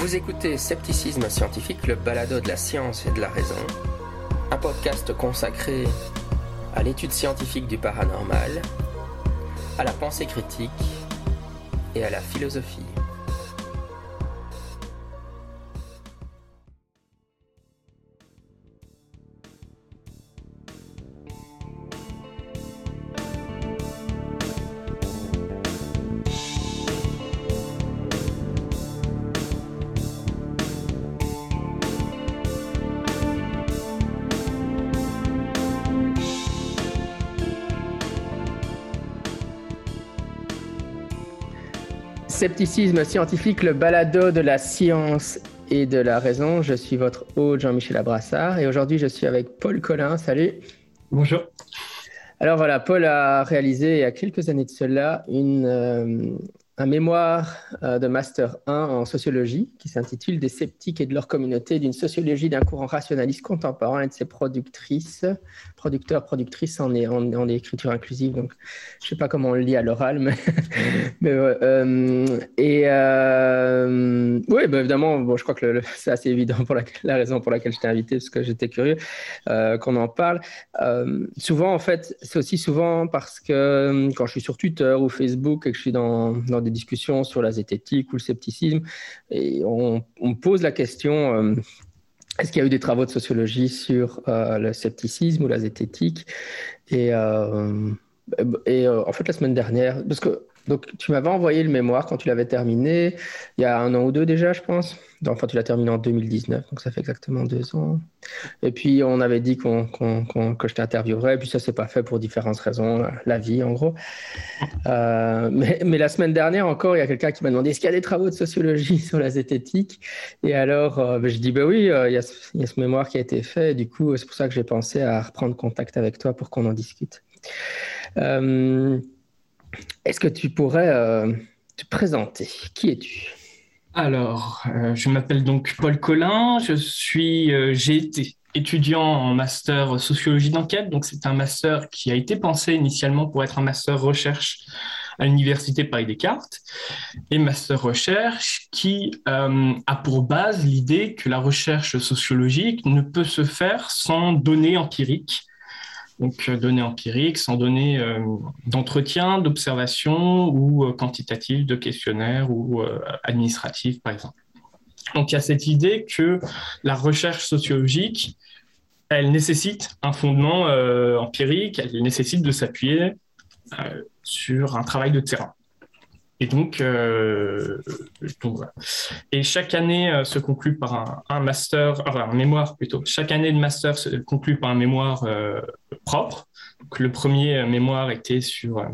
Vous écoutez Scepticisme scientifique, le balado de la science et de la raison, un podcast consacré à l'étude scientifique du paranormal, à la pensée critique et à la philosophie. Scepticisme scientifique, le balado de la science et de la raison. Je suis votre hôte Jean-Michel Abrassard et aujourd'hui je suis avec Paul Collin. Salut. Bonjour. Alors voilà, Paul a réalisé il y a quelques années de cela une, euh, un mémoire euh, de Master 1 en sociologie qui s'intitule Des sceptiques et de leur communauté d'une sociologie d'un courant rationaliste contemporain et de ses productrices, producteurs, productrices en, en, en écriture inclusive. Donc, je ne sais pas comment on le lit à l'oral, mais. mais euh, et euh, oui, bah, évidemment, bon, je crois que c'est assez évident pour la, raison pour laquelle je t'ai invité, parce que j'étais curieux euh, qu'on en parle. Euh, souvent, en fait, c'est aussi souvent parce que quand je suis sur Twitter ou Facebook et que je suis dans, dans des discussions sur la zététique ou le scepticisme, et on, on pose la question euh, est-ce qu'il y a eu des travaux de sociologie sur euh, le scepticisme ou la zététique? Et, euh, et en fait, la semaine dernière, parce que donc, tu m'avais envoyé le mémoire quand tu l'avais terminé, il y a un an ou deux déjà, je pense. Enfin, tu l'as terminé en 2019, donc ça fait exactement deux ans. Et puis, on avait dit que je t'interviewerais, et puis ça s'est pas fait pour différentes raisons, la vie en gros. Euh, mais, mais, la semaine dernière encore, il y a quelqu'un qui m'a demandé est-ce qu'il y a des travaux de sociologie sur la zététique? Et alors, euh, ben, je dis bah oui, euh, il, y a ce, mémoire qui a été fait, du coup, c'est pour ça que j'ai pensé à reprendre contact avec toi pour qu'on en discute. Euh, est-ce que tu pourrais euh, te présenter? Qui es-tu? Alors, euh, je m'appelle donc Paul Collin. Je suis, euh, j'ai été étudiant en master sociologie d'enquête. Donc, c'est un master qui a été pensé initialement pour être un master recherche à l'université Paris Descartes et master recherche qui a pour base l'idée que la recherche sociologique ne peut se faire sans données empiriques donc données empiriques, sans données euh, d'entretien, d'observation ou euh, quantitative, de questionnaire ou euh, administrative, par exemple. Donc il y a cette idée que la recherche sociologique, elle nécessite un fondement empirique, elle nécessite de s'appuyer sur un travail de terrain. Et donc, euh. Et chaque année euh, se conclut par un, un master, enfin un mémoire plutôt. Chaque année de master se conclut par un mémoire euh, propre. Donc, le premier mémoire était sur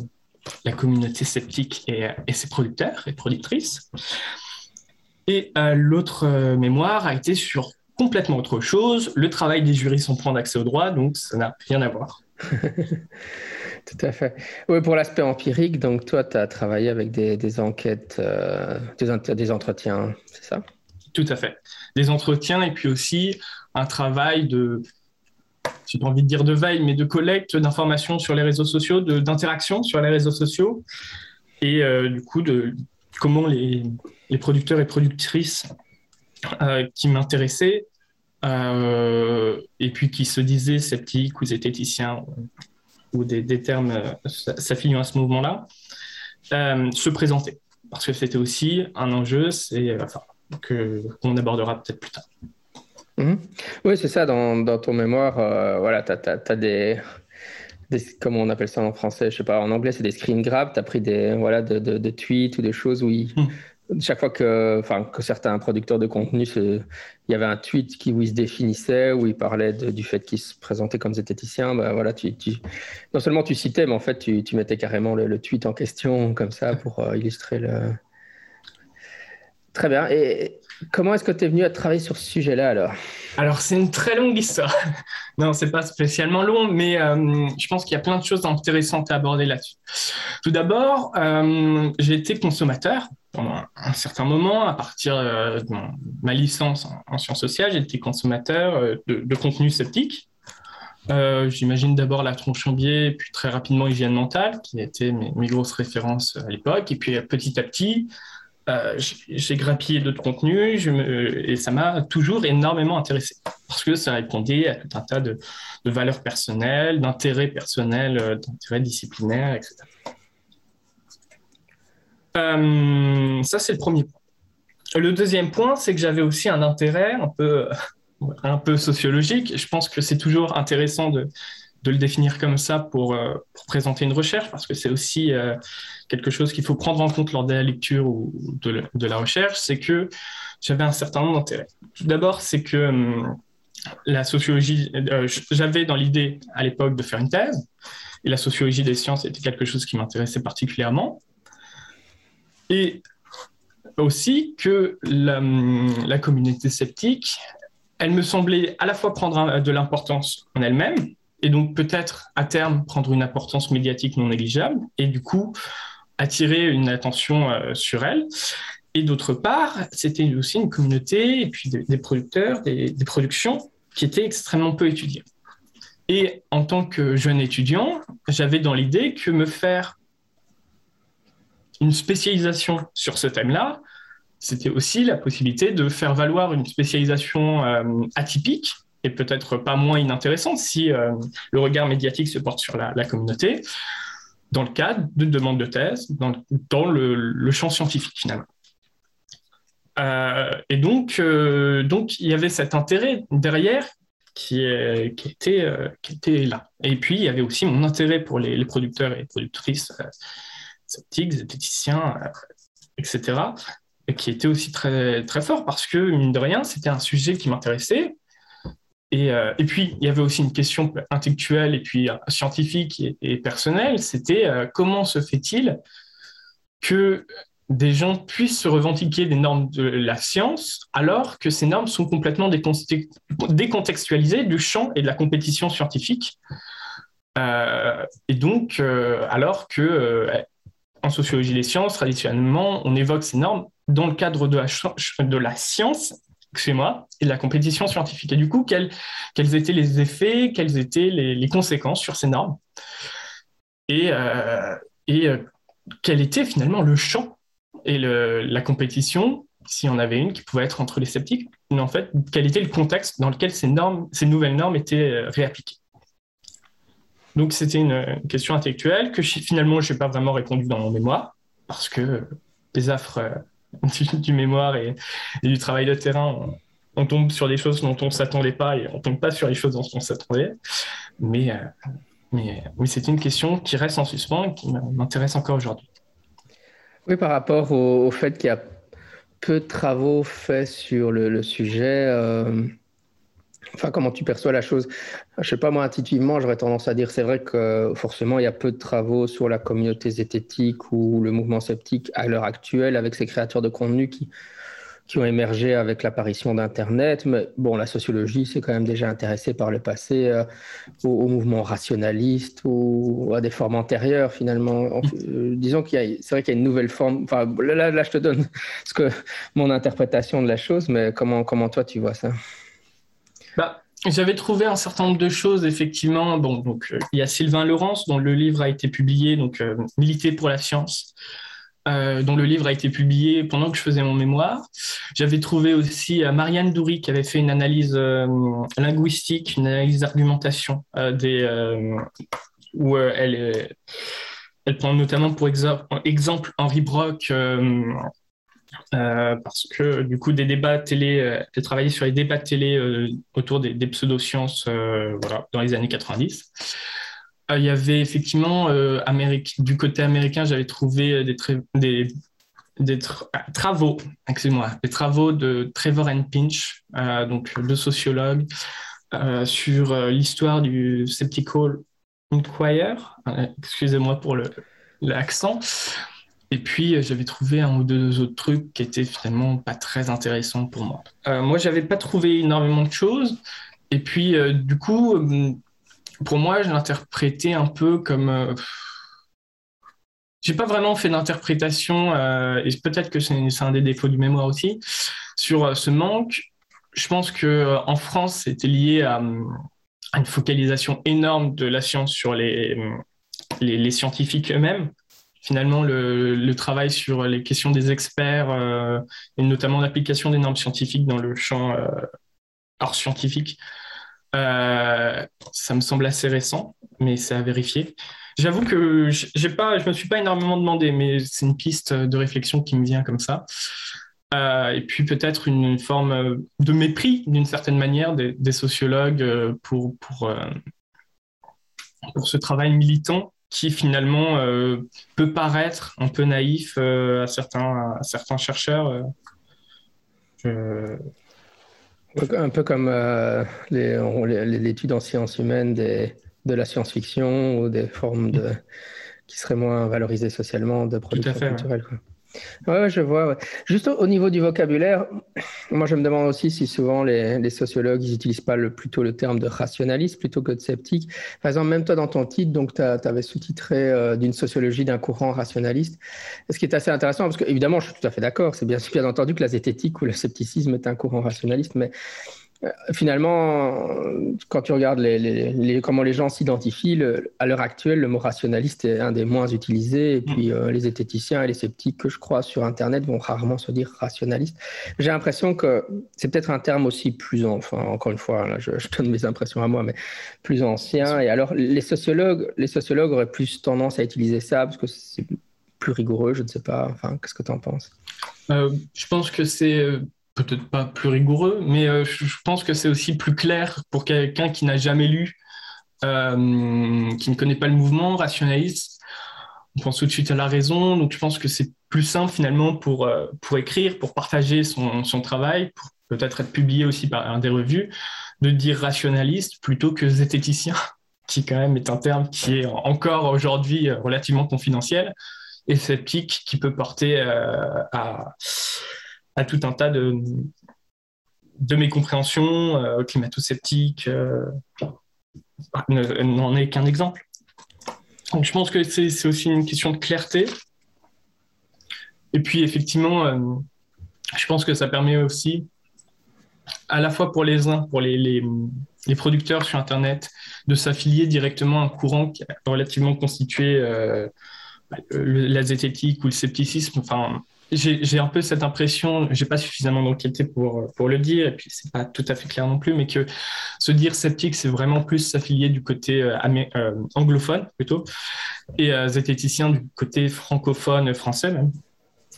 la communauté sceptique et, et, ses producteurs et productrices. Et l'autre mémoire a été sur complètement autre chose, le travail des jurys sans prendre accès au droit, donc ça n'a rien à voir. Tout à fait. Oui, pour l'aspect empirique, donc toi, tu as travaillé avec des, enquêtes, euh, des, entretiens, c'est ça? Tout à fait. Des entretiens et puis aussi un travail de, j'ai pas envie de dire de veille, mais de collecte d'informations sur les réseaux sociaux, d'interaction sur les réseaux sociaux et euh, du coup de comment les, les producteurs et productrices euh, qui m'intéressaient et puis qui se disaient sceptiques ou zététiciens ou des, des termes euh, s'affiliant à ce mouvement-là, euh, se présenter. Parce que c'était aussi un enjeu c'est, enfin, que, qu'on abordera peut-être plus tard. Mmh. Oui, c'est ça, dans, dans ton mémoire, euh, voilà, tu as, des, des, comment on appelle ça en français, je sais pas, en anglais c'est des screen grabs, tu as pris des, voilà, de, de, de, tweets ou des choses où ils, mmh chaque fois que, enfin, que certains producteurs de contenu, il y avait un tweet qui, où ils se définissaient, où ils parlaient du fait qu'ils se présentaient comme zététiciens, ben voilà, non seulement tu citais, mais en fait, tu, mettais carrément le, le, tweet en question comme ça pour euh, illustrer le. Très bien. Et comment est-ce que tu es venu à travailler sur ce sujet-là alors? Alors, c'est une très longue histoire. non, c'est pas spécialement long, mais euh, je pense qu'il y a plein de choses intéressantes à aborder là-dessus. Tout d'abord, euh, j'ai été consommateur pendant un certain moment, à partir euh, de ma licence en, en sciences sociales, j'étais consommateur euh, de, de contenu sceptique. Euh, J'imagine d'abord la tronche en biais, puis très rapidement hygiène mentale, qui étaient mes, mes grosses références à l'époque. Et puis petit à petit, j'ai grappillé d'autres contenus et ça m'a toujours énormément intéressé parce que ça répondait à tout un tas de, valeurs personnelles, d'intérêts personnels, d'intérêts disciplinaires, etc. Euh, ça, c'est le premier point. Le deuxième point, c'est que j'avais aussi un intérêt un peu, un peu sociologique. Je pense que c'est toujours intéressant de, de le définir comme ça pour, euh, présenter une recherche, parce que c'est aussi euh, quelque chose qu'il faut prendre en compte lors de la lecture ou de, la recherche, c'est que j'avais un certain nombre d'intérêts. Tout d'abord, c'est que la sociologie, euh, j'avais dans l'idée à l'époque de faire une thèse, et la sociologie des sciences était quelque chose qui m'intéressait particulièrement. Et aussi que la, communauté sceptique, elle me semblait à la fois prendre de l'importance en elle-même, et donc peut-être à terme prendre une importance médiatique non négligeable et du coup attirer une attention euh, sur elle. Et d'autre part, c'était aussi une communauté et puis des, producteurs, des, productions qui étaient extrêmement peu étudiées. Et en tant que jeune étudiant, j'avais dans l'idée que me faire une spécialisation sur ce thème-là, c'était aussi la possibilité de faire valoir une spécialisation euh, atypique et peut-être pas moins inintéressante si euh, le regard médiatique se porte sur la, communauté, dans le cadre d'une demande de thèse, dans, le, champ scientifique finalement. Euh, et donc, donc, il y avait cet intérêt derrière qui, était, là. Et puis, il y avait aussi mon intérêt pour les, producteurs et les productrices sceptiques, zététiciens, etc., qui était aussi très, très fort parce que, mine de rien, c'était un sujet qui m'intéressait, euh, et, puis, il y avait aussi une question intellectuelle et puis euh, scientifique et, personnelle, c'était euh, comment se fait-il que des gens puissent se revendiquer des normes de la science alors que ces normes sont complètement décontextualisées du champ et de la compétition scientifique? et donc, alors que en sociologie des sciences, traditionnellement, on évoque ces normes dans le cadre de de la science moi et de la compétition scientifique. Et du coup, quels, étaient les effets, quelles étaient les, conséquences sur ces normes? Et, euh, euh, quel était finalement le champ et la compétition, si on avait une, qui pouvait être entre les sceptiques, mais en fait, quel était le contexte dans lequel ces, normes, ces nouvelles normes étaient euh, réappliquées? Donc c'était une, question intellectuelle que finalement je n'ai pas vraiment répondu dans mon mémoire, parce que les affres du, mémoire et, du travail de terrain, on, tombe sur des choses dont on ne s'attendait pas et on ne tombe pas sur les choses dont on s'attendait. Mais, euh, mais, mais c'est une question qui reste en suspens et qui m'intéresse encore aujourd'hui. Oui, par rapport au, fait qu'il y a peu de travaux faits sur le, sujet. Euh, Enfin, comment tu perçois la chose Je sais pas, moi, intuitivement, j'aurais tendance à dire c'est vrai que forcément, il y a peu de travaux sur la communauté zététique ou le mouvement sceptique à l'heure actuelle avec ces créateurs de contenu qui, ont émergé avec l'apparition d'Internet. Mais bon, la sociologie s'est quand même déjà intéressée par le passé euh, au, mouvement rationaliste ou à des formes antérieures, finalement. Euh, disons qu'il y a, c'est vrai qu'il y a une nouvelle forme. Enfin, là, là, je te donne ce que, mon interprétation de la chose, mais comment, comment toi tu vois ça? Bah, j'avais trouvé un certain nombre de choses, effectivement. Donc, euh, il y a Sylvain Laurence, dont le livre a été publié, donc euh, Militer pour la science, euh, dont le livre a été publié pendant que je faisais mon mémoire. J'avais trouvé aussi Marianne Doury, qui avait fait une analyse linguistique, une analyse d'argumentation, où elle, elle prend notamment pour exemple Henri Brock euh, parce que du coup, des débats télé, euh, elle travaillait sur les débats télé euh, autour des, pseudosciences voilà, dans les années 90. Il y avait effectivement, du côté américain, j'avais trouvé des, des, des travaux, excusez-moi, des travaux de Trevor and Pinch, donc deux sociologues, sur l'histoire du Skeptical Inquirer. Excusez-moi pour l'accent. Et puis, euh, j'avais trouvé un ou deux autres trucs qui étaient finalement pas très intéressants pour moi. Euh, moi, j'avais pas trouvé énormément de choses. Et puis, euh, du coup, pour moi, je l'interprétais un peu comme. Euh, j'ai pas vraiment fait d'interprétation, et peut-être que c'est un des défauts du mémoire aussi, sur ce manque. Je pense que en France, c'était lié à, une focalisation énorme de la science sur les, les, les scientifiques eux-mêmes finalement le, travail sur les questions des experts et notamment l'application des normes scientifiques dans le champ hors scientifique. ça me semble assez récent, mais c'est à vérifier. J'avoue que j'ai pas, je me suis pas énormément demandé, mais c'est une piste de réflexion qui me vient comme ça. Euh, et puis peut-être une forme de mépris, d'une certaine manière, des, sociologues euh, pour, pour, euh, pour ce travail militant qui finalement peut paraître un peu naïf à, certains, à certains chercheurs. Un peu comme l'étude en sciences humaines des, de la science-fiction ou des formes de, qui seraient moins valorisées socialement de production culturelle. Ouais. Je vois. Juste au, niveau du vocabulaire, moi je me demande aussi si souvent les, sociologues ils n'utilisent pas plutôt le terme de rationaliste plutôt que de sceptique. Par exemple, même toi dans ton titre, donc tu avais sous-titré euh, d'une sociologie d'un courant rationaliste. Ce qui est assez intéressant, parce que évidemment je suis tout à fait d'accord, c'est bien, bien entendu que la zététique ou le scepticisme est un courant rationaliste, mais Finalement, quand tu regardes les, comment les gens s'identifient, à l'heure actuelle, le mot rationaliste est un des moins utilisés. Et puis, mm. euh, les zététiciens et les sceptiques que je crois sur Internet vont rarement se dire rationaliste. J'ai l'impression que c'est peut-être un terme aussi plus, enfin, encore une fois, je, donne mes impressions à moi, mais plus ancien. Et alors, les sociologues, les sociologues auraient plus tendance à utiliser ça parce que c'est plus rigoureux, je ne sais pas. Enfin, qu'est-ce que tu en penses? Euh, Je pense que c'est euh, peut-être pas plus rigoureux, mais euh, je, pense que c'est aussi plus clair pour quelqu'un qui n'a jamais lu, euh, qui ne connaît pas le mouvement rationaliste. On pense tout de suite à la raison, donc je pense que c'est plus simple finalement pour, euh, pour écrire, pour partager son, son travail, pour peut-être être publié aussi par des revues, de dire rationaliste plutôt que zététicien, qui quand même est un terme qui est encore aujourd'hui relativement confidentiel, et sceptique qui peut porter à à tout un tas de, de mécompréhensions euh, climato-sceptiques. Euh, n'en est qu'un exemple. Donc je pense que c'est aussi une question de clarté. Et puis effectivement, euh, je pense que ça permet aussi, à la fois pour les uns, pour les, les, producteurs sur Internet, de s'affilier directement à un courant relativement constitué, euh, la zététique ou le scepticisme. Enfin, j'ai un peu cette impression, j'ai pas suffisamment d'enquêté pour, pour le dire, et puis c'est pas tout à fait clair non plus, mais que se dire sceptique, c'est vraiment plus s'affilier du côté euh, euh, anglophone plutôt, et euh, zététicien du côté francophone français même,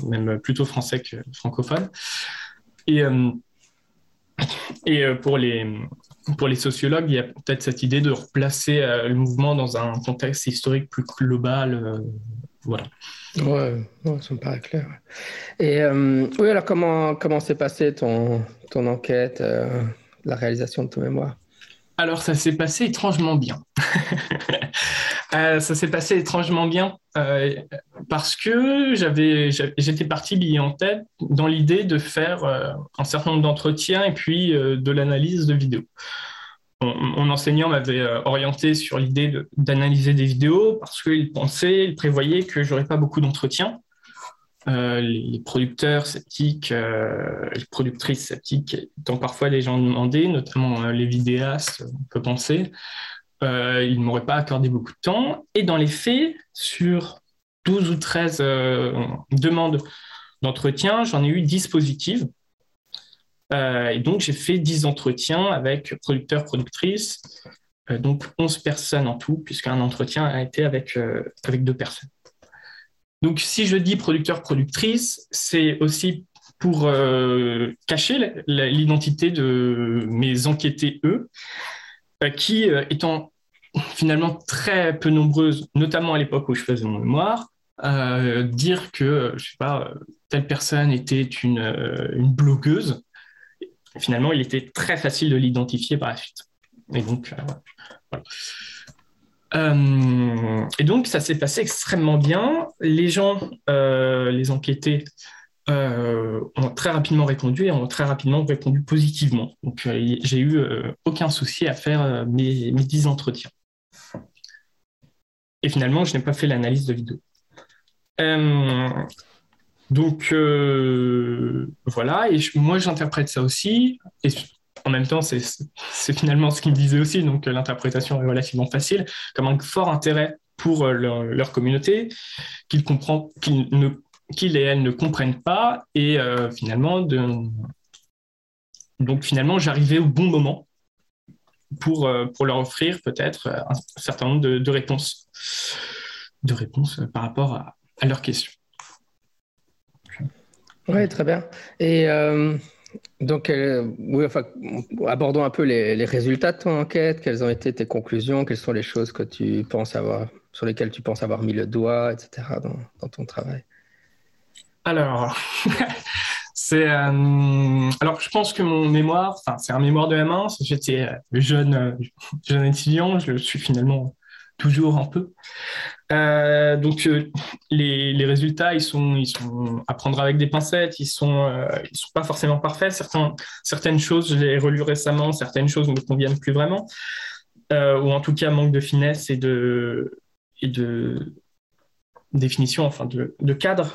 même plutôt français que francophone. Et, et pour, les, pour les sociologues, il y a peut-être cette idée de replacer le mouvement dans un contexte historique plus global. Voilà. Ouais, ça me paraît clair. Et euh, oui, alors comment comment s'est passé ton, ton enquête, euh, la réalisation de ton mémoire? Alors ça s'est passé étrangement bien. Euh, ça s'est passé étrangement bien parce que j'avais j'étais parti billet en tête dans l'idée de faire un certain nombre d'entretiens et puis de l'analyse de vidéos mon, enseignant m'avait euh, orienté sur l'idée d'analyser des vidéos parce qu'il pensait, il prévoyait que j'aurais pas beaucoup d'entretiens. Euh, les producteurs sceptiques, euh, les productrices sceptiques étant parfois des gens demandés, notamment les vidéastes, on peut penser, ils ne m'auraient pas accordé beaucoup de temps. Et dans les faits, sur 12 ou 13 demandes d'entretien, j'en ai eu 10 positives. Euh, et donc, j'ai fait 10 entretiens avec producteurs, productrices, euh, donc 11 personnes en tout, puisqu'un entretien a été avec, euh, avec deux personnes. Donc, si je dis producteur, productrice, c'est aussi pour cacher l'identité de mes enquêtés, eux, qui, étant finalement très peu nombreuses, notamment à l'époque où je faisais mon mémoire, dire que, je sais pas, telle personne était une blogueuse, finalement, il était très facile de l'identifier par la suite. Et donc, euh, euh, et donc, ça s'est passé extrêmement bien. Les gens, euh, les enquêtés, ont très rapidement répondu et ont très rapidement répondu positivement. Donc, j'ai eu aucun souci à faire mes, mes 10 entretiens. Et finalement, je n'ai pas fait l'analyse de vidéo. Donc euh, voilà, et moi j'interprète ça aussi, et en même temps c'est finalement ce qu'il me disait aussi, donc l'interprétation est relativement facile, comme un fort intérêt pour leur, communauté, qu'ils qu'ils et elles ne comprennent pas, et finalement, donc finalement, j'arrivais au bon moment pour, leur offrir peut-être un certain nombre de, réponses, de réponses par rapport à leurs questions. Oui, très bien. Et euh, donc, euh, abordons un peu les, résultats de ton enquête. Quelles ont été tes conclusions? Quelles sont les choses que tu penses avoir, sur lesquelles tu penses avoir mis le doigt, etc., dans, ton travail? Alors, c'est, euh, alors, je pense que mon mémoire, c'est un mémoire de M1. J'étais jeune, jeune étudiant. Je suis finalement toujours un peu. Euh, donc euh, les, les, résultats, ils sont, ils sont à prendre avec des pincettes, ils sont, euh, sont pas forcément parfaits. Certains, certaines choses, je les relus récemment, certaines choses ne me conviennent plus vraiment, ou en tout cas manque de finesse et de, et de définition, enfin de, de cadre.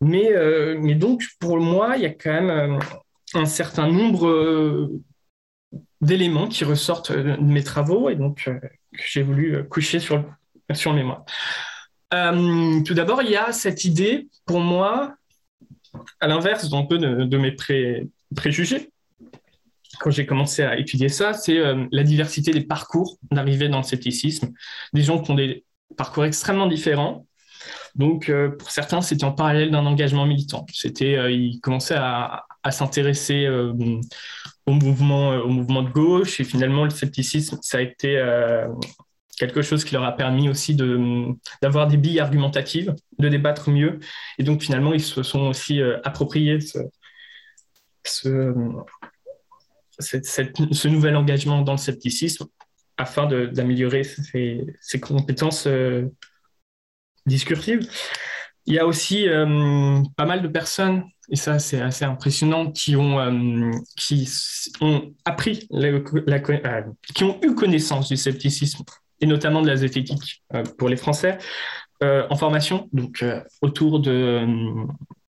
Mais, mais donc pour moi, il y a quand même un certain nombre d'éléments qui ressortent de mes travaux et donc j'ai voulu coucher sur sur le mémoire. Euh, tout d'abord, il y a cette idée, pour moi, à l'inverse d'un peu de, mes préjugés, quand j'ai commencé à étudier ça, c'est euh, la diversité des parcours d'arrivée dans le scepticisme. Des gens qui ont des parcours extrêmement différents. Donc, euh, pour certains, c'était en parallèle d'un engagement militant. C'était, ils commençaient à, s'intéresser au mouvement, au mouvement de gauche, et finalement, le scepticisme, ça a été quelque chose qui leur a permis aussi d'avoir des billes argumentatives, de débattre mieux. Et donc finalement, ils se sont aussi euh, appropriés ce, nouvel engagement dans le scepticisme afin d'améliorer ses, compétences euh, discursives. Il y a aussi euh, pas mal de personnes, et ça c'est assez impressionnant, qui ont, qui ont appris, la, qui ont eu connaissance du scepticisme et notamment de la zététique euh, pour les Français, euh, en formation, donc euh, autour de,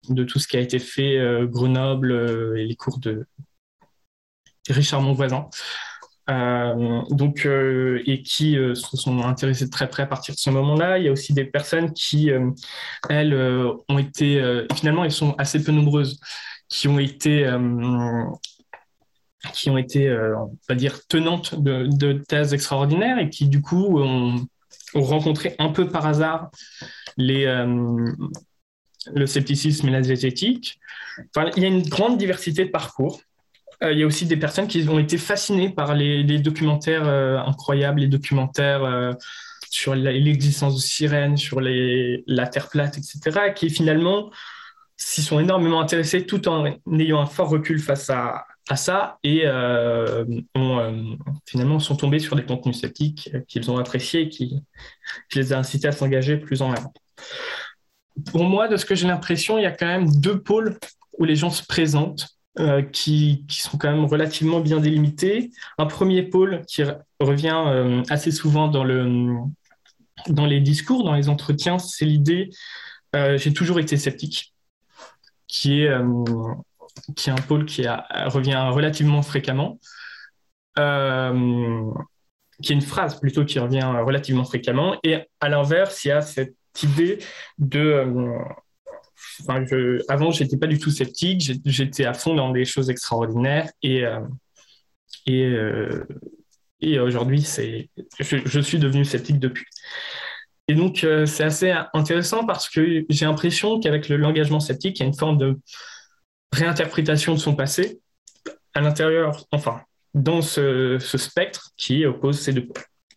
de tout ce qui a été fait Grenoble et les cours de Richard Monvoisin. Donc, et qui se sont intéressés de très près à partir de ce moment-là. Il y a aussi des personnes qui, elles, ont été, finalement, elles sont assez peu nombreuses, qui ont été qui ont été, euh, on va dire, tenantes de, thèses extraordinaires et qui, du coup, ont, rencontré un peu par hasard euh, le scepticisme et la zététique. Il y a une grande diversité de parcours. Euh, il y a aussi des personnes qui ont été fascinées par les, documentaires incroyables, les documentaires sur l'existence de sirènes, sur la Terre plate, etc., qui finalement s'y sont énormément intéressés tout en ayant un fort recul face à, ça et euh, euh, finalement sont tombés sur des contenus sceptiques qu'ils ont appréciés et qui, les a incités à s'engager plus en avant. Pour moi, de ce que j'ai l'impression, il y a quand même deux pôles où les gens se présentent euh, qui, sont quand même relativement bien délimités. Un premier pôle qui revient assez souvent dans, le, dans les discours, dans les entretiens, c'est l'idée j'ai toujours été sceptique, qui est qui est un pôle qui revient relativement fréquemment, euh, qui est une phrase plutôt qui revient relativement fréquemment. Et à l'inverse, il y a cette idée de... Euh, enfin, je, avant, j'étais pas du tout sceptique, j'étais à fond dans des choses extraordinaires et, euh, et, et aujourd'hui, je, suis devenu sceptique depuis. Et donc, c'est assez intéressant parce que j'ai l'impression qu'avec l'engagement sceptique, il y a une forme de, réinterprétation de son passé à l'intérieur, enfin, dans ce, spectre qui oppose ces deux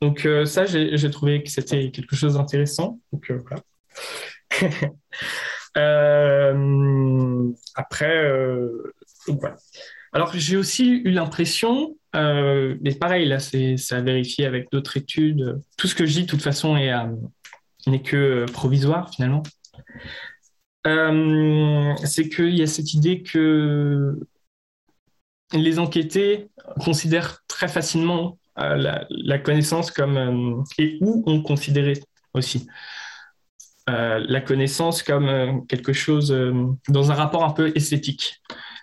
Donc euh, ça, j'ai trouvé que c'était quelque chose d'intéressant. Donc euh, voilà. Euh, après, voilà. Alors j'ai aussi eu l'impression, mais pareil, là, c'est à vérifier avec d'autres études. Tout ce que je dis, de toute façon, n'est que provisoire finalement. Euh, c'est qu'il y a cette idée que les enquêtés considèrent très facilement euh, la, connaissance comme euh, et où on considérait aussi la connaissance comme quelque chose dans un rapport un peu esthétique.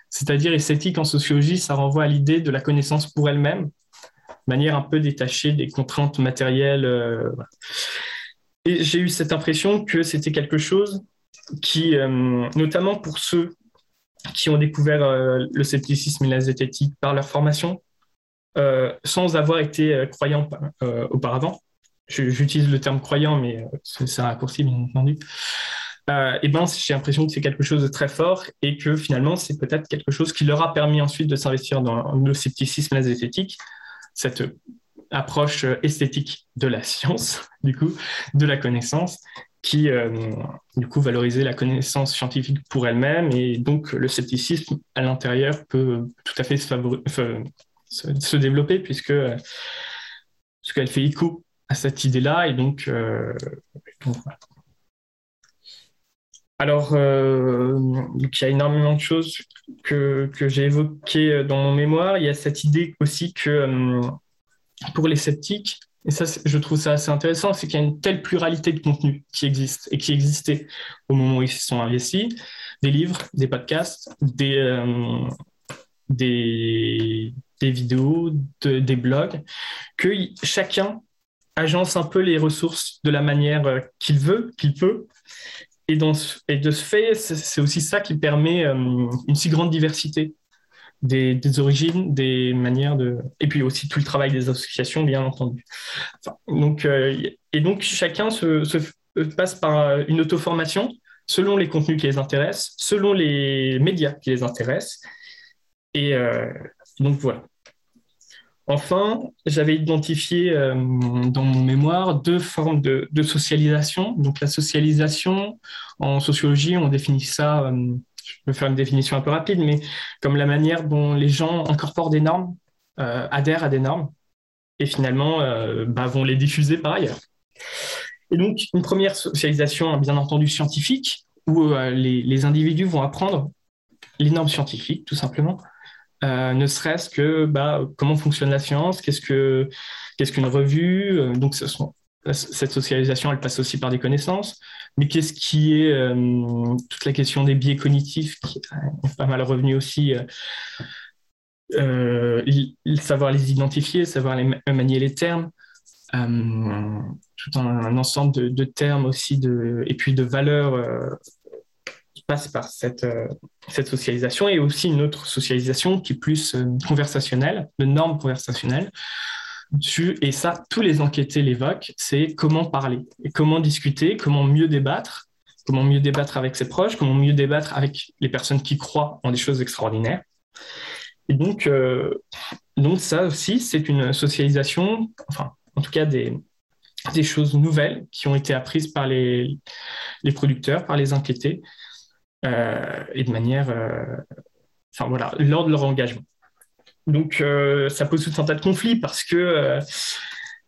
C'est-à-dire esthétique en sociologie, ça renvoie à l'idée de la connaissance pour elle-même, de manière un peu détachée des contraintes matérielles. Et j'ai eu cette impression que c'était quelque chose qui, notamment pour ceux qui ont découvert le scepticisme et la zététique par leur formation, sans avoir été croyants auparavant, j'utilise le terme croyant, mais c'est un raccourci, bien entendu, euh, ben, j'ai l'impression que c'est quelque chose de très fort et que finalement, c'est peut-être quelque chose qui leur a permis ensuite de s'investir dans le scepticisme et la zététique, cette approche esthétique de la science, du coup, de la connaissance, qui, euh, du coup, valorisait la connaissance scientifique pour elle-même et donc le scepticisme à l'intérieur peut tout à fait se, développer puisque ce qu'elle fait écho à cette idée-là et donc, euh. Alors, euh, il y a énormément de choses que, j'ai évoquées dans mon mémoire. Il y a cette idée aussi que euh, pour les sceptiques, et ça, je trouve ça assez intéressant, c'est qu'il y a une telle pluralité de contenus qui existe et qui existait au moment où ils se sont investis, des livres, des podcasts, des, euh, des, vidéos, des blogs, que chacun agence un peu les ressources de la manière qu'il veut, qu'il peut, et, de ce fait, c'est aussi ça qui permet euh, une si grande diversité des, origines, des manières de... Et puis aussi tout le travail des associations, bien entendu. donc, euh, et donc, chacun se, passe par une auto-formation selon les contenus qui les intéressent, selon les médias qui les intéressent. Et euh, donc, voilà. Enfin, j'avais identifié euh, dans mon mémoire deux formes de, socialisation. Donc la socialisation, en sociologie, on définit ça, euh, je vais faire une définition un peu rapide, mais comme la manière dont les gens incorporent des normes, euh, adhèrent à des normes, et finalement bah, vont les diffuser par ailleurs. Et donc une première socialisation, bien entendu scientifique, où les individus vont apprendre les normes scientifiques, tout simplement, euh, ne serait-ce que bah, comment fonctionne la science, qu'est-ce que qu'est-ce qu'une revue. Euh, donc cette socialisation, elle passe aussi par des connaissances. Mais qu'est-ce qui est euh, toute la question des biais cognitifs qui est pas mal revenu aussi. savoir les identifier, savoir manier les termes, tout un, ensemble de, termes aussi et puis de valeurs passe par cette, euh, cette socialisation et aussi une autre socialisation qui est plus euh, conversationnelle, de normes conversationnelles. Et ça, tous les enquêtés l'évoquent, c'est comment parler, comment discuter, comment mieux débattre, comment mieux débattre avec ses proches, comment mieux débattre avec les personnes qui croient en des choses extraordinaires. Et donc, euh, donc ça aussi, c'est une socialisation, enfin, en tout cas des, choses nouvelles qui ont été apprises par les, les producteurs, par les enquêtés, et de manière, euh, enfin voilà, lors de leur engagement. Donc euh, ça pose tout un tas de conflits parce que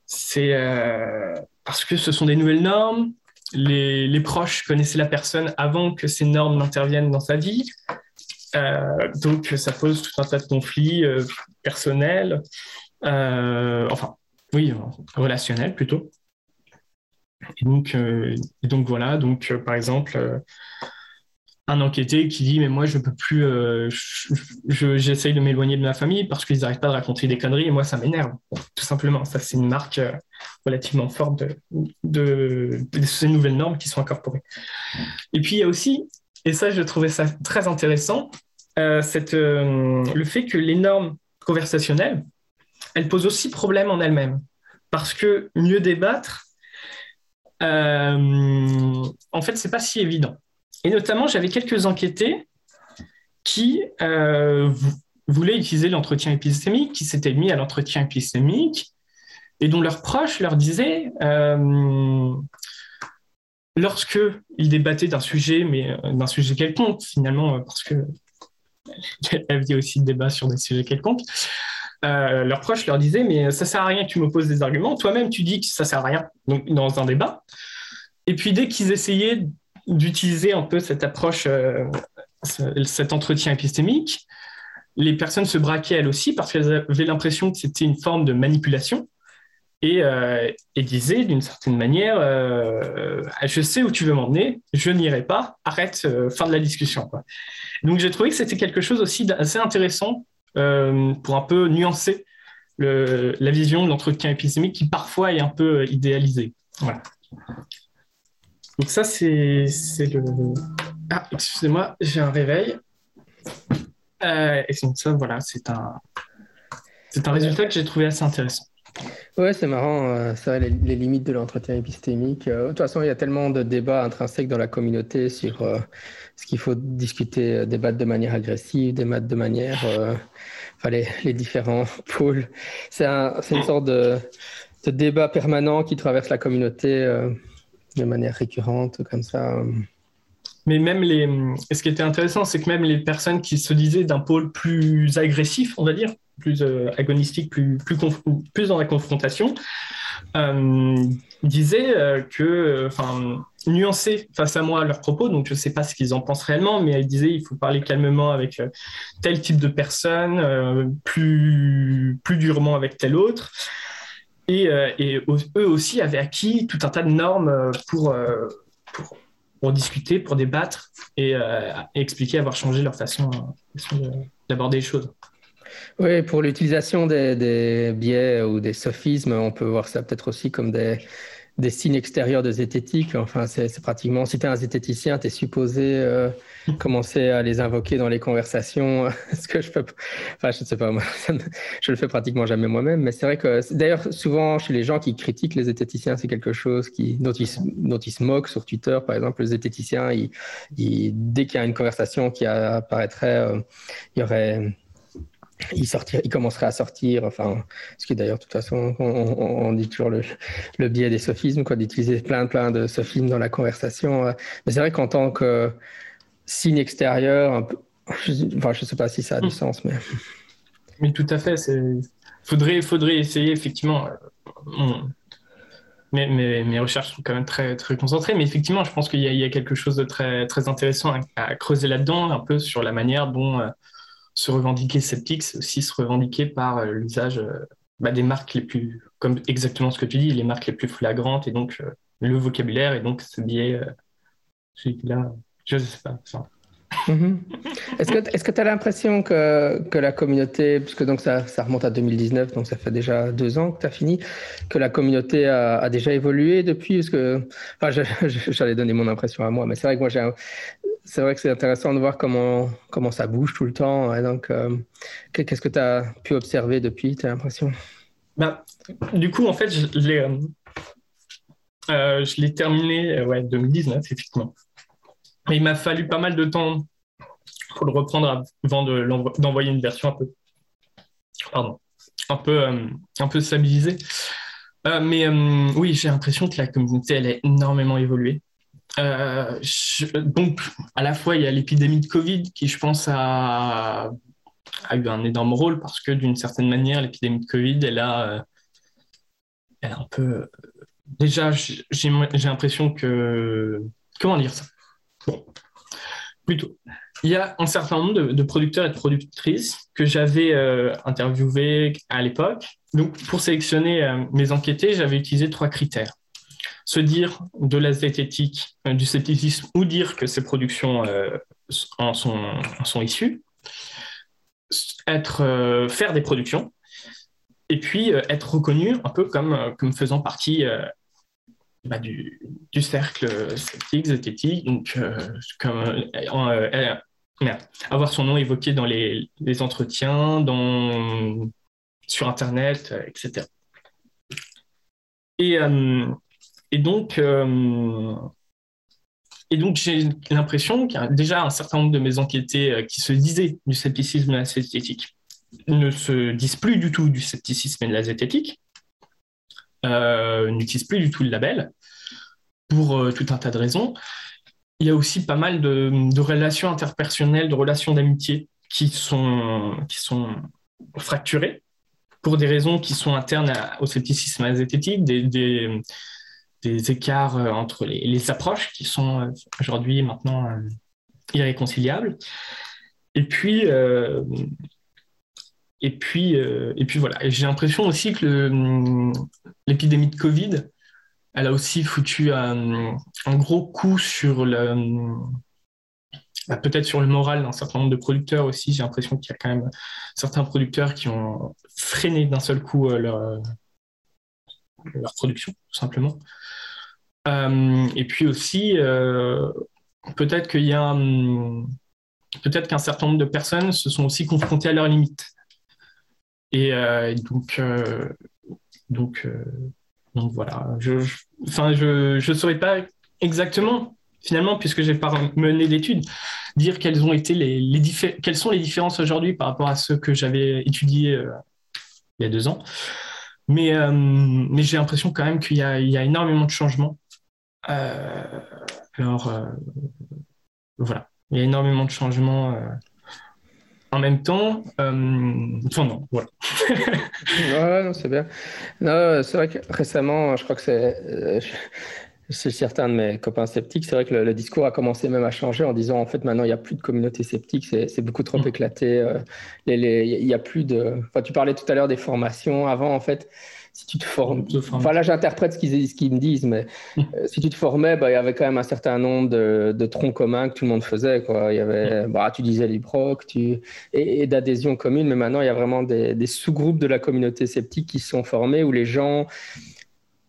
c'est parce que ce sont des nouvelles normes. Les, proches connaissaient la personne avant que ces normes n'interviennent dans sa vie. donc ça pose tout un tas de conflits personnels, enfin oui, relationnels plutôt. Donc, et donc voilà, donc par exemple, un enquêté qui dit mais moi je peux plus euh, j'essaye de m'éloigner de ma famille parce qu'ils n'arrêtent pas de raconter des conneries et moi ça m'énerve tout simplement. Ça c'est une marque euh, relativement forte de, ces nouvelles normes qui sont incorporées. Et puis il y a aussi et ça je trouvais ça très intéressant euh, cette, le fait que les normes conversationnelles elles posent aussi problème en elles-mêmes. Parce que mieux débattre en fait c'est pas si évident et notamment, j'avais quelques enquêtés qui euh, voulaient utiliser l'entretien épistémique, qui s'étaient mis à l'entretien épistémique, et dont leurs proches leur disaient, euh, lorsque ils débattaient d'un sujet, mais euh, d'un sujet quelconque, finalement, parce que y avait aussi de débats sur des sujets quelconques, leurs proches leur disaient, mais ça sert à rien que tu m'opposes des arguments, toi-même tu dis que ça sert à rien donc, dans un débat. Et puis dès qu'ils essayaient d'utiliser un peu cette approche, euh, cet entretien épistémique, les personnes se braquaient elles aussi parce qu'elles avaient l'impression que c'était une forme de manipulation et, euh, disaient d'une certaine manière euh, Je sais où tu veux m'emmener, je n'irai pas, arrête, fin de la discussion. Donc j'ai trouvé que c'était quelque chose aussi d'assez intéressant pour un peu nuancer la vision de l'entretien épistémique qui parfois est un peu idéalisée. Voilà. Donc ça, c'est le... Ah, excusez-moi, j'ai un réveil. Euh, et donc ça, voilà, c'est un, c'est un résultat que j'ai trouvé assez intéressant. Ouais, c'est marrant, ça, les, les, limites de l'entretien épistémique. de toute façon, il y a tellement de débats intrinsèques dans la communauté sur ce qu'il faut discuter, débattre de manière agressive, débattre de manière enfin, les, différents pôles. C'est un, une sorte de, de, débat permanent qui traverse la communauté euh, de manière récurrente, comme ça. Mais même les. ce qui était intéressant, c'est que même les personnes qui se disaient d'un pôle plus agressif, on va dire, plus euh, agonistique, plus, dans la confrontation, euh, disaient que, enfin, nuancer face à moi leurs propos, donc je ne sais pas ce qu'ils en pensent réellement, mais elle disait il faut parler calmement avec euh, tel type de personne, euh, plus durement avec tel autre. Et, euh, eux aussi avaient acquis tout un tas de normes pour, pour, pour discuter, pour débattre et, expliquer avoir changé leur façon, d'aborder les choses. Oui, pour l'utilisation des, biais ou des sophismes, on peut voir ça peut-être aussi comme des, des signes extérieurs de zététique. Enfin, c'est pratiquement, si tu es un zététicien, tu es supposé euh, commencer à les invoquer dans les conversations. ce que je peux, enfin, je ne sais pas, moi, je le fais pratiquement jamais moi-même, mais c'est vrai que, d'ailleurs, souvent, chez les gens qui critiquent les zététiciens, c'est quelque chose qui, dont, ils, dont ils se moquent sur Twitter, par exemple, le zététicien, il, dès qu'il y a une conversation qui apparaîtrait, euh, il y aurait il, sortir, il commencerait à sortir, enfin, ce qui d'ailleurs, de toute façon, on, dit toujours le, le, biais des sophismes, quoi, d'utiliser plein, plein de sophismes dans la conversation. Euh. Mais c'est vrai qu'en tant que signe extérieur, un peu, je, enfin, je sais pas si ça a du hmm. sens, mais. Mais tout à fait, c'est. Faudrait, faudrait essayer, effectivement. Euh, mes, mes, recherches sont quand même très, très concentrées, mais effectivement, je pense qu'il y, y, a quelque chose de très, très intéressant à, creuser là-dedans, un peu sur la manière dont. Euh, se revendiquer sceptique, c'est aussi se revendiquer par euh, l'usage euh, bah, des marques les plus, comme exactement ce que tu dis, les marques les plus flagrantes et donc euh, le vocabulaire et donc ce biais, je ne sais pas. Mm-hmm. Est-ce que tu as l'impression que, que, la communauté, puisque donc ça, ça, remonte à 2019, donc ça fait déjà deux ans que tu as fini, que la communauté a, déjà évolué depuis? Parce que, enfin, J'allais donner mon impression à moi, mais c'est vrai que moi j'ai c'est vrai que c'est intéressant de voir comment, comment ça bouge tout le temps. Et donc, euh, qu'est-ce que tu as pu observer depuis, tu as l'impression? Bah, Du coup, en fait, je l'ai, euh, euh, terminé ouais, 2019, effectivement. Mais il m'a fallu pas mal de temps pour le reprendre avant de, d'envoyer une version un peu, pardon, un peu, un peu stabilisée. mais oui, j'ai l'impression que la communauté, elle a énormément évolué. Euh, donc, à la fois, il y a l'épidémie de Covid qui, je pense, a, eu un énorme rôle parce que, d'une certaine manière, l'épidémie de Covid, elle a, euh, elle a un peu. Déjà, j'ai l'impression que. Comment dire ça? Plutôt. Il y a un certain nombre de, producteurs et de productrices que j'avais euh, interviewés à l'époque. Donc, pour sélectionner mes enquêtés, j'avais utilisé trois critères se dire de la zététique, euh, du scepticisme, ou dire que ces productions euh, en, sont, issues, être, euh, faire des productions, et puis être reconnu un peu comme, faisant partie bah, du, cercle sceptique, zététique, donc avoir son nom évoqué dans les, les entretiens, dans, sur Internet, etc. Et, et donc, euh, et donc j'ai l'impression qu'il y a déjà un certain nombre de mes enquêtés euh, qui se disaient du scepticisme et de la zététique ne se disent plus du tout du scepticisme et de la zététique, euh, n'utilisent plus du tout le label, pour tout un tas de raisons. Il y a aussi pas mal de, relations interpersonnelles, de relations d'amitié qui sont, qui sont fracturées pour des raisons qui sont internes au scepticisme et à la zététique, des, écarts euh, entre les, approches qui sont euh, aujourd'hui maintenant euh, irréconciliables. Et puis, et puis, et puis voilà. J'ai l'impression aussi que l'épidémie de Covid, elle a aussi foutu un, gros coup sur le, bah, peut-être sur le moral d'un certain nombre de producteurs aussi. J'ai l'impression qu'il y a quand même certains producteurs qui ont freiné d'un seul coup leur, leur production, tout simplement. Et puis aussi, peut-être qu'il y a peut-être qu'un certain nombre de personnes se sont aussi confrontées à leurs limites. Et donc, donc, donc voilà. Je, enfin, je ne saurais pas exactement finalement, puisque j'ai pas mené d'études, dire quelles ont été les, les quelles sont les différences aujourd'hui par rapport à ce que j'avais étudié euh, il y a deux ans. Mais, euh, mais j'ai l'impression quand même qu'il y, y, a énormément de changements. Euh, alors, voilà, il y a énormément de changements. en même temps, enfin non, voilà. ouais, non, c'est bien. Non, c'est vrai que récemment, je crois que c'est, c'est certains de mes copains sceptiques, c'est vrai que le, discours a commencé même à changer en disant en fait maintenant il n'y a plus de communauté sceptique, c'est beaucoup trop mm. éclaté. Euh, il y a plus de. Enfin, tu parlais tout à l'heure des formations. Avant en fait, si tu te formes. Enfin là j'interprète ce qu'ils me disent, mais mm. euh, si tu te formais, bah, il y avait quand même un certain nombre de, troncs communs que tout le monde faisait. Quoi. Il y avait, mm. bah, tu disais tu... et, et d'adhésion commune, mais maintenant il y a vraiment des, des sous-groupes de la communauté sceptique qui sont formés où les gens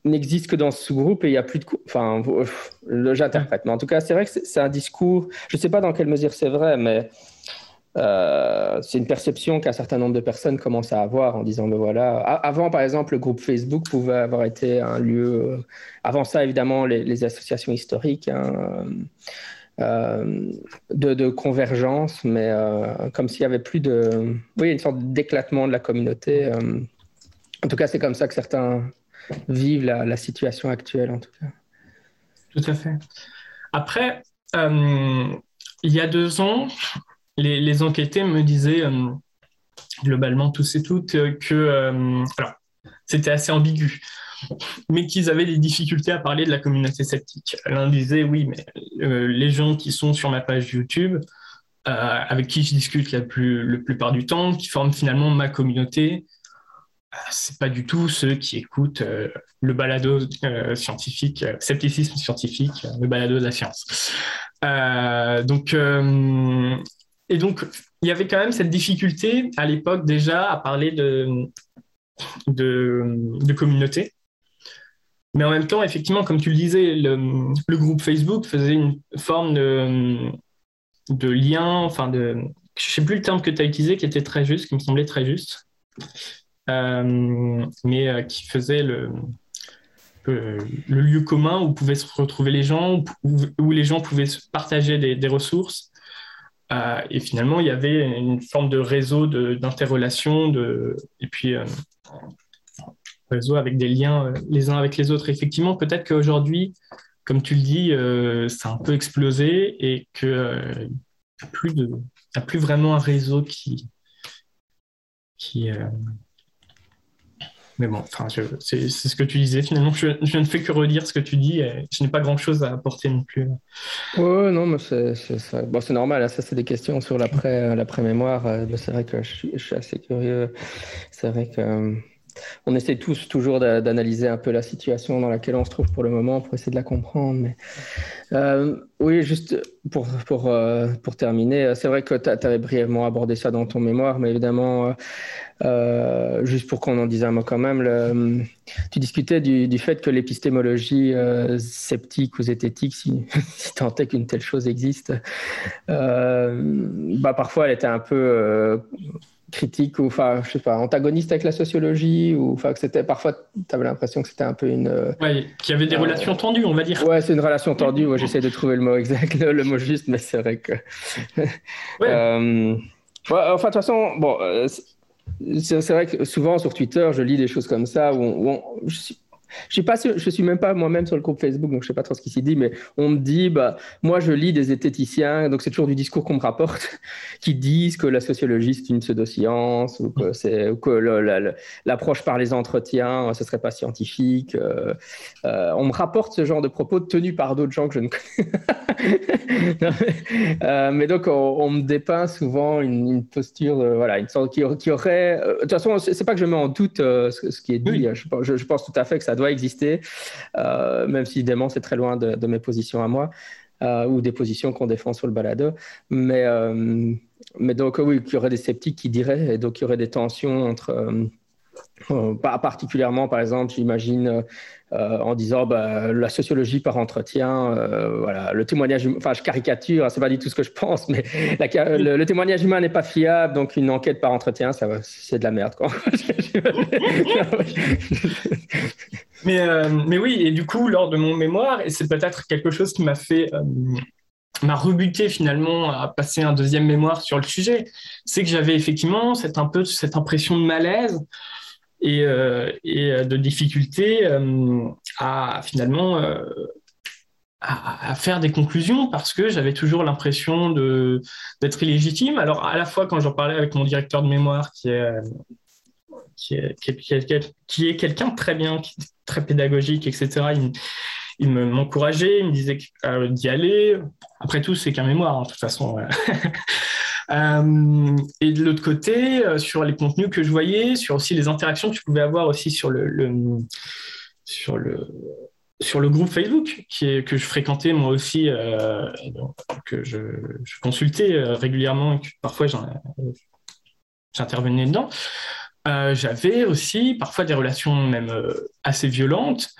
n'existe que dans ce sous-groupe et il n'y a plus de... Enfin, j'interprète. Mais en tout cas, c'est vrai que c'est un discours, je ne sais pas dans quelle mesure c'est vrai, mais euh, c'est une perception qu'un certain nombre de personnes commencent à avoir en disant, ben voilà, avant, par exemple, le groupe Facebook pouvait avoir été un lieu... Euh, avant ça, évidemment, les, associations historiques. Hein, euh, de, convergence, mais comme s'il y avait plus de, oui, une sorte d'éclatement de la communauté. en tout cas, c'est comme ça que certains vivent la, situation actuelle, en tout cas. Tout à fait. Après, il y a deux ans, les, enquêtés me disaient euh, globalement tous et toutes que euh, alors, c'était assez ambigu, mais qu'ils avaient des difficultés à parler de la communauté sceptique. L'un disait oui, mais les gens qui sont sur ma page YouTube, avec qui je discute la, plus, plupart du temps, qui forment finalement ma communauté, c'est pas du tout ceux qui écoutent euh, le balado euh, scientifique, euh, scepticisme scientifique, le balado de la science. donc, et donc, il y avait quand même cette difficulté à l'époque déjà à parler de, de, communauté. Mais en même temps, effectivement, comme tu le disais, le, groupe Facebook faisait une forme de, lien, enfin de, je sais plus le terme que tu as utilisé, qui était très juste, qui me semblait très juste. Euh, mais euh, qui faisait le, le lieu commun où pouvaient se retrouver les gens, où, les gens pouvaient partager des, ressources. Euh, et finalement, il y avait une forme de réseau d'interrelation, et puis réseau avec des liens les uns avec les autres. effectivement, peut-être qu'aujourd'hui, comme tu le dis, ça a un peu explosé et qu'il n'y a, plus vraiment un réseau qui, mais bon, c'est ce que tu disais. Finalement, je, ne fais que redire ce que tu dis. Et je n'ai pas grand-chose à apporter non plus. Oui, non, mais c'est bon, normal. Hein. ça, c'est des questions sur l'après-mémoire. Euh, c'est vrai que je suis, je suis assez curieux. C'est vrai que euh, on essaie tous toujours d'analyser un peu la situation dans laquelle on se trouve pour le moment pour essayer de la comprendre. Mais euh, oui, juste pour, pour, euh, pour terminer, c'est vrai que tu avais brièvement abordé ça dans ton mémoire, mais évidemment, euh, juste pour qu'on en dise un mot quand même, tu discutais du, du, fait que l'épistémologie sceptique ou zététique, si, si tant est qu'une telle chose existe, bah, parfois elle était un peu critique ou enfin je sais pas antagoniste avec la sociologie ou enfin que c'était parfois tu avais l'impression que c'était un peu une euh, ouais qu'il y avait des euh, relations tendues on va dire. Ouais c'est une relation tendue. Ouais, j'essaie de trouver le mot exact le, mot juste mais c'est vrai que euh, enfin de toute façon bon c'est vrai que souvent sur Twitter je lis des choses comme ça où, on, je suis je suis pas je suis même pas moi-même sur le groupe Facebook, donc je sais pas trop ce qui s'y dit, mais on me dit, bah, moi je lis des zététiciens, donc c'est toujours du discours qu'on me rapporte, qui disent que la sociologie c'est une pseudo-science, ou que c'est, que l'approche par les entretiens, ce serait pas scientifique. Euh, euh, on me rapporte ce genre de propos tenus par d'autres gens que je ne connais. Euh, mais, donc on, me dépeint souvent une, posture, voilà, une sorte qui, qui aurait, de toute façon, c'est pas que je mets en doute ce, qui est dit. Je, je pense tout à fait que ça doit exister, euh, même si évidemment c'est très loin de, mes positions à moi. Euh, ou des positions qu'on défend sur le balado. Mais, euh, mais donc, oui, il y aurait des sceptiques qui diraient, et donc il y aurait des tensions entre, pas particulièrement, par exemple, j'imagine en disant bah, la sociologie par entretien, voilà, le témoignage, enfin je caricature, hein, c'est pas du tout ce que je pense, mais le, témoignage humain n'est pas fiable, donc une enquête par entretien, ça c'est de la merde. Quoi. mais, mais oui, et du coup, lors de mon mémoire, et c'est peut-être quelque chose qui m'a fait m'a rebuté finalement à passer un deuxième mémoire sur le sujet, c'est que j'avais effectivement cette, un peu cette impression de malaise et, euh, et de difficulté euh, à finalement euh, à, faire des conclusions parce que j'avais toujours l'impression d'être illégitime. Alors à la fois quand j'en parlais avec mon directeur de mémoire qui est qui est, qui est, quelqu'un de très bien, très pédagogique, etc. Il, il m'encourageait, il me disait euh, d'y aller. Après tout, c'est qu'un mémoire, hein, de toute façon. Euh, et de l'autre côté, euh, sur les contenus que je voyais, sur aussi les interactions que je pouvais avoir aussi sur le, sur le, sur le groupe Facebook que je fréquentais moi aussi, que je, consultais régulièrement et que parfois j'intervenais dedans. J'avais aussi parfois des relations même assez violentes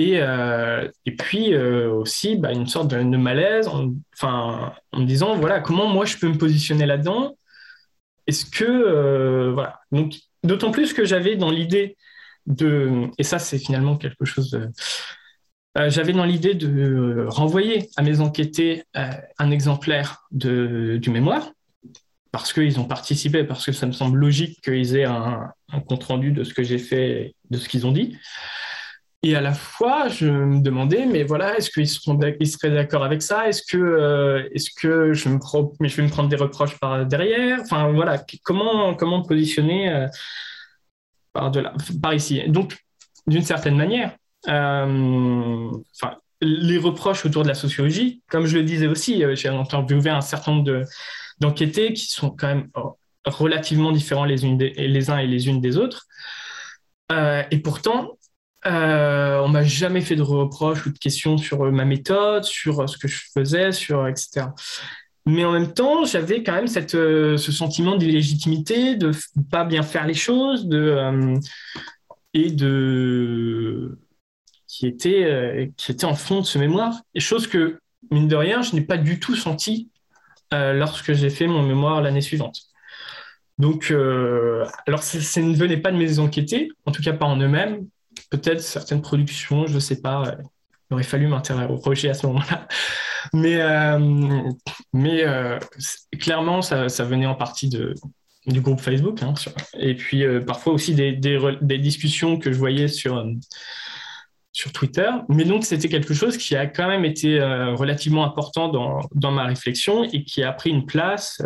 et, euh, et puis euh, aussi bah, une sorte de, malaise, en, enfin, en me disant voilà comment moi je peux me positionner là-dedans? Est-ce que euh, voilà donc d'autant plus que j'avais dans l'idée de et ça c'est finalement quelque chose j'avais dans l'idée de renvoyer à mes enquêtés un exemplaire de, du mémoire parce qu'ils ont participé, parce que ça me semble logique qu'ils aient un, un compte rendu de ce que j'ai fait, de ce qu'ils ont dit. Et à la fois, je me demandais, mais voilà, est-ce qu'ils seraient d'accord avec ça? Est-ce que, euh, est-ce que je, vais me prendre des reproches par derrière? Enfin, voilà, comment, comment positionner euh, par, ici? Donc, d'une certaine manière, euh, les reproches autour de la sociologie, comme je le disais aussi, j'ai interviewé un certain nombre d'enquêtés qui sont quand même relativement différents les, unes les uns et les unes des autres. et pourtant, euh, on m'a jamais fait de reproches ou de questions sur euh, ma méthode, sur euh, ce que je faisais, sur etc. Mais en même temps, j'avais quand même cette, ce sentiment d'illégitimité, de pas bien faire les choses, de et de qui était qui était en fond de ce mémoire. Et chose que mine de rien, je n'ai pas du tout senti lorsque j'ai fait mon mémoire l'année suivante. Donc, alors ça ne venait pas de mes enquêtés, en tout cas pas en eux-mêmes, peut-être certaines productions, je ne sais pas. Il aurait fallu m'interroger à ce moment-là. Mais, euh, mais euh, clairement, ça, venait en partie de, du groupe Facebook. Hein, et puis euh, parfois aussi des, des, discussions que je voyais sur, sur Twitter. Mais donc, c'était quelque chose qui a quand même été relativement important dans, dans, ma réflexion et qui a pris une place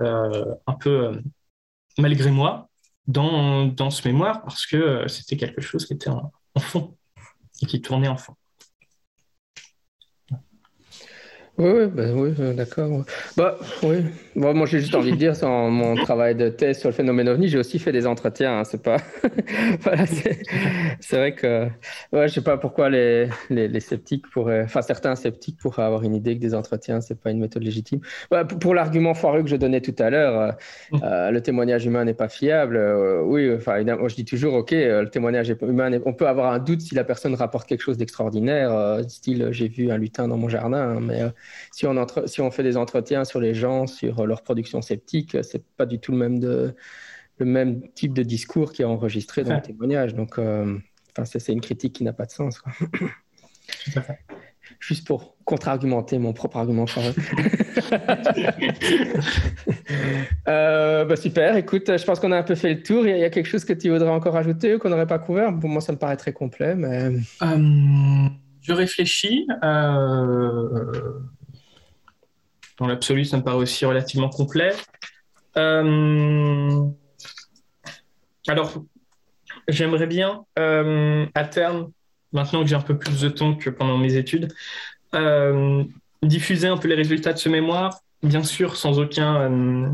un peu malgré moi dans, dans ce mémoire parce que c'était quelque chose qui était en, en fond et qui tournait en Oui, bah oui, euh, d'accord. Bah, oui. moi, j'ai juste envie de dire, sur mon travail de thèse sur le phénomène ovni, j'ai aussi fait des entretiens. Hein, c'est pas, voilà, c'est vrai que, ouais, je sais pas pourquoi les, les, sceptiques pourraient, enfin certains sceptiques pourraient avoir une idée que des entretiens, c'est pas une méthode légitime. Bah, pour, l'argument foireux que je donnais tout à l'heure, euh, mm. euh, le témoignage humain n'est pas fiable. oui, enfin, moi, je dis toujours, ok, le témoignage humain, on peut avoir un doute si la personne rapporte quelque chose d'extraordinaire, style, j'ai vu un lutin dans mon jardin, hein, mais si on, si on fait des entretiens sur les gens, sur leur production sceptique, c'est pas du tout le même, de, le même type de discours qui est enregistré dans le témoignage. Donc, euh, c'est une critique qui n'a pas de sens. Tout à fait. Juste pour contre-argumenter mon propre argument. euh, bah super, écoute, je pense qu'on a un peu fait le tour. Il y, a quelque chose que tu voudrais encore ajouter ou qu'on n'aurait pas couvert? Pour moi, ça me paraît très complet. Mais... Euh, je réfléchis. Euh, dans l'absolu, ça me paraît aussi relativement complet. Euh, alors, j'aimerais bien, euh, à terme, maintenant que j'ai un peu plus de temps que pendant mes études, euh, diffuser un peu les résultats de ce mémoire, bien sûr, sans aucun,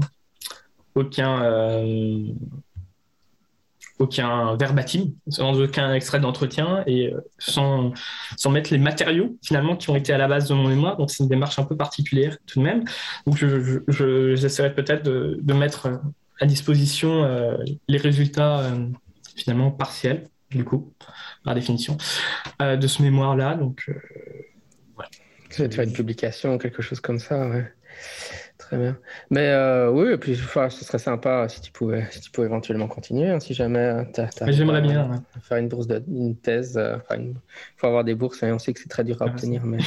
aucun aucun verbatim, sans aucun extrait d'entretien et euh, sans, mettre les matériaux finalement qui ont été à la base de mon mémoire. Donc c'est une démarche un peu particulière tout de même. Donc j'essaierai je, peut-être de, mettre à disposition euh, les résultats euh, finalement partielle, du coup, par définition, de ce mémoire-là. Donc, voilà. Tu vas faire une publication, quelque chose comme ça. Très bien. Mais euh, oui, et puis ce serait sympa si tu pouvais, si tu pouvais éventuellement continuer, hein, si jamais euh, J'aimerais bien faire une bourse, de, une thèse. Euh, il faut avoir des bourses, et on sait que c'est très dur à ah, obtenir, mais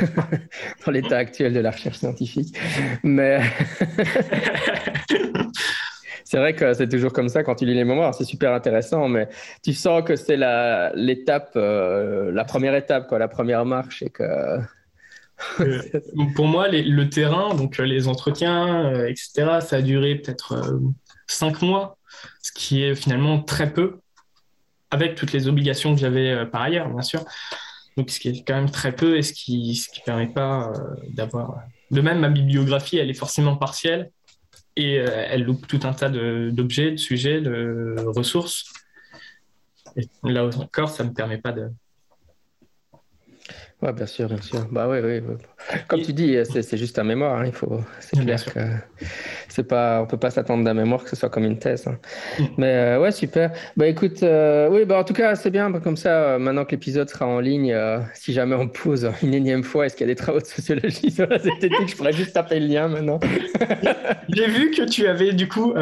dans l'état actuel de la recherche scientifique. Mais c'est vrai que c'est toujours comme ça quand tu lis les mémoires, c'est super intéressant, mais tu sens que c'est la l'étape, la première étape, quoi, la première marche, et que euh, pour moi, le terrain, donc euh, les entretiens, euh, etc., ça a duré peut-être cinq mois, ce qui est finalement très peu, avec toutes les obligations que j'avais par ailleurs, bien sûr. Donc, ce qui est quand même très peu et ce qui ce qui permet pas d'avoir. De même, ma bibliographie, elle est forcément partielle et elle loupe tout un tas d'objets, de, sujets, de ressources. Là encore, ça ne me permet pas de, oui, bien sûr, bien sûr. Bah oui, oui. Comme tu dis, c'est juste un mémoire. Hein, il faut, c'est clair que c'est pas, on peut pas s'attendre d'un mémoire que ce soit comme une thèse. Hein. Mm. Mais euh, ouais, super. Bah écoute, euh, oui, bah en tout cas, c'est bien. Bah, comme ça, euh, maintenant que l'épisode sera en ligne, si jamais on pose une énième fois, est-ce qu'il y a des travaux de sociologie sur la zététique, je pourrais juste taper le lien maintenant. J'ai vu que tu avais du coup,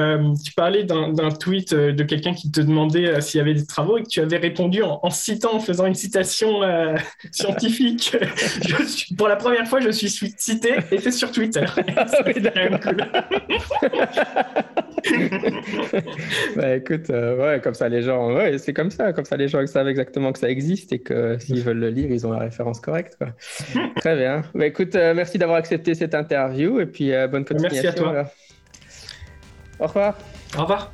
tu parlais d'un tweet de quelqu'un qui te demandait s'il y avait des travaux et que tu avais répondu en, en citant, en faisant une citation scientifique. je suis, pour la première fois, je suis cité et c'est sur Twitter. bah écoute, euh, ouais, comme ça les gens, ouais, c'est comme ça, comme ça les gens savent exactement que ça existe et que s'ils veulent le lire, ils ont la référence correcte. Très bien. Bah écoute, euh, merci d'avoir accepté cette interview et puis euh, bonne continuation. Merci à toi. Au revoir. Au revoir.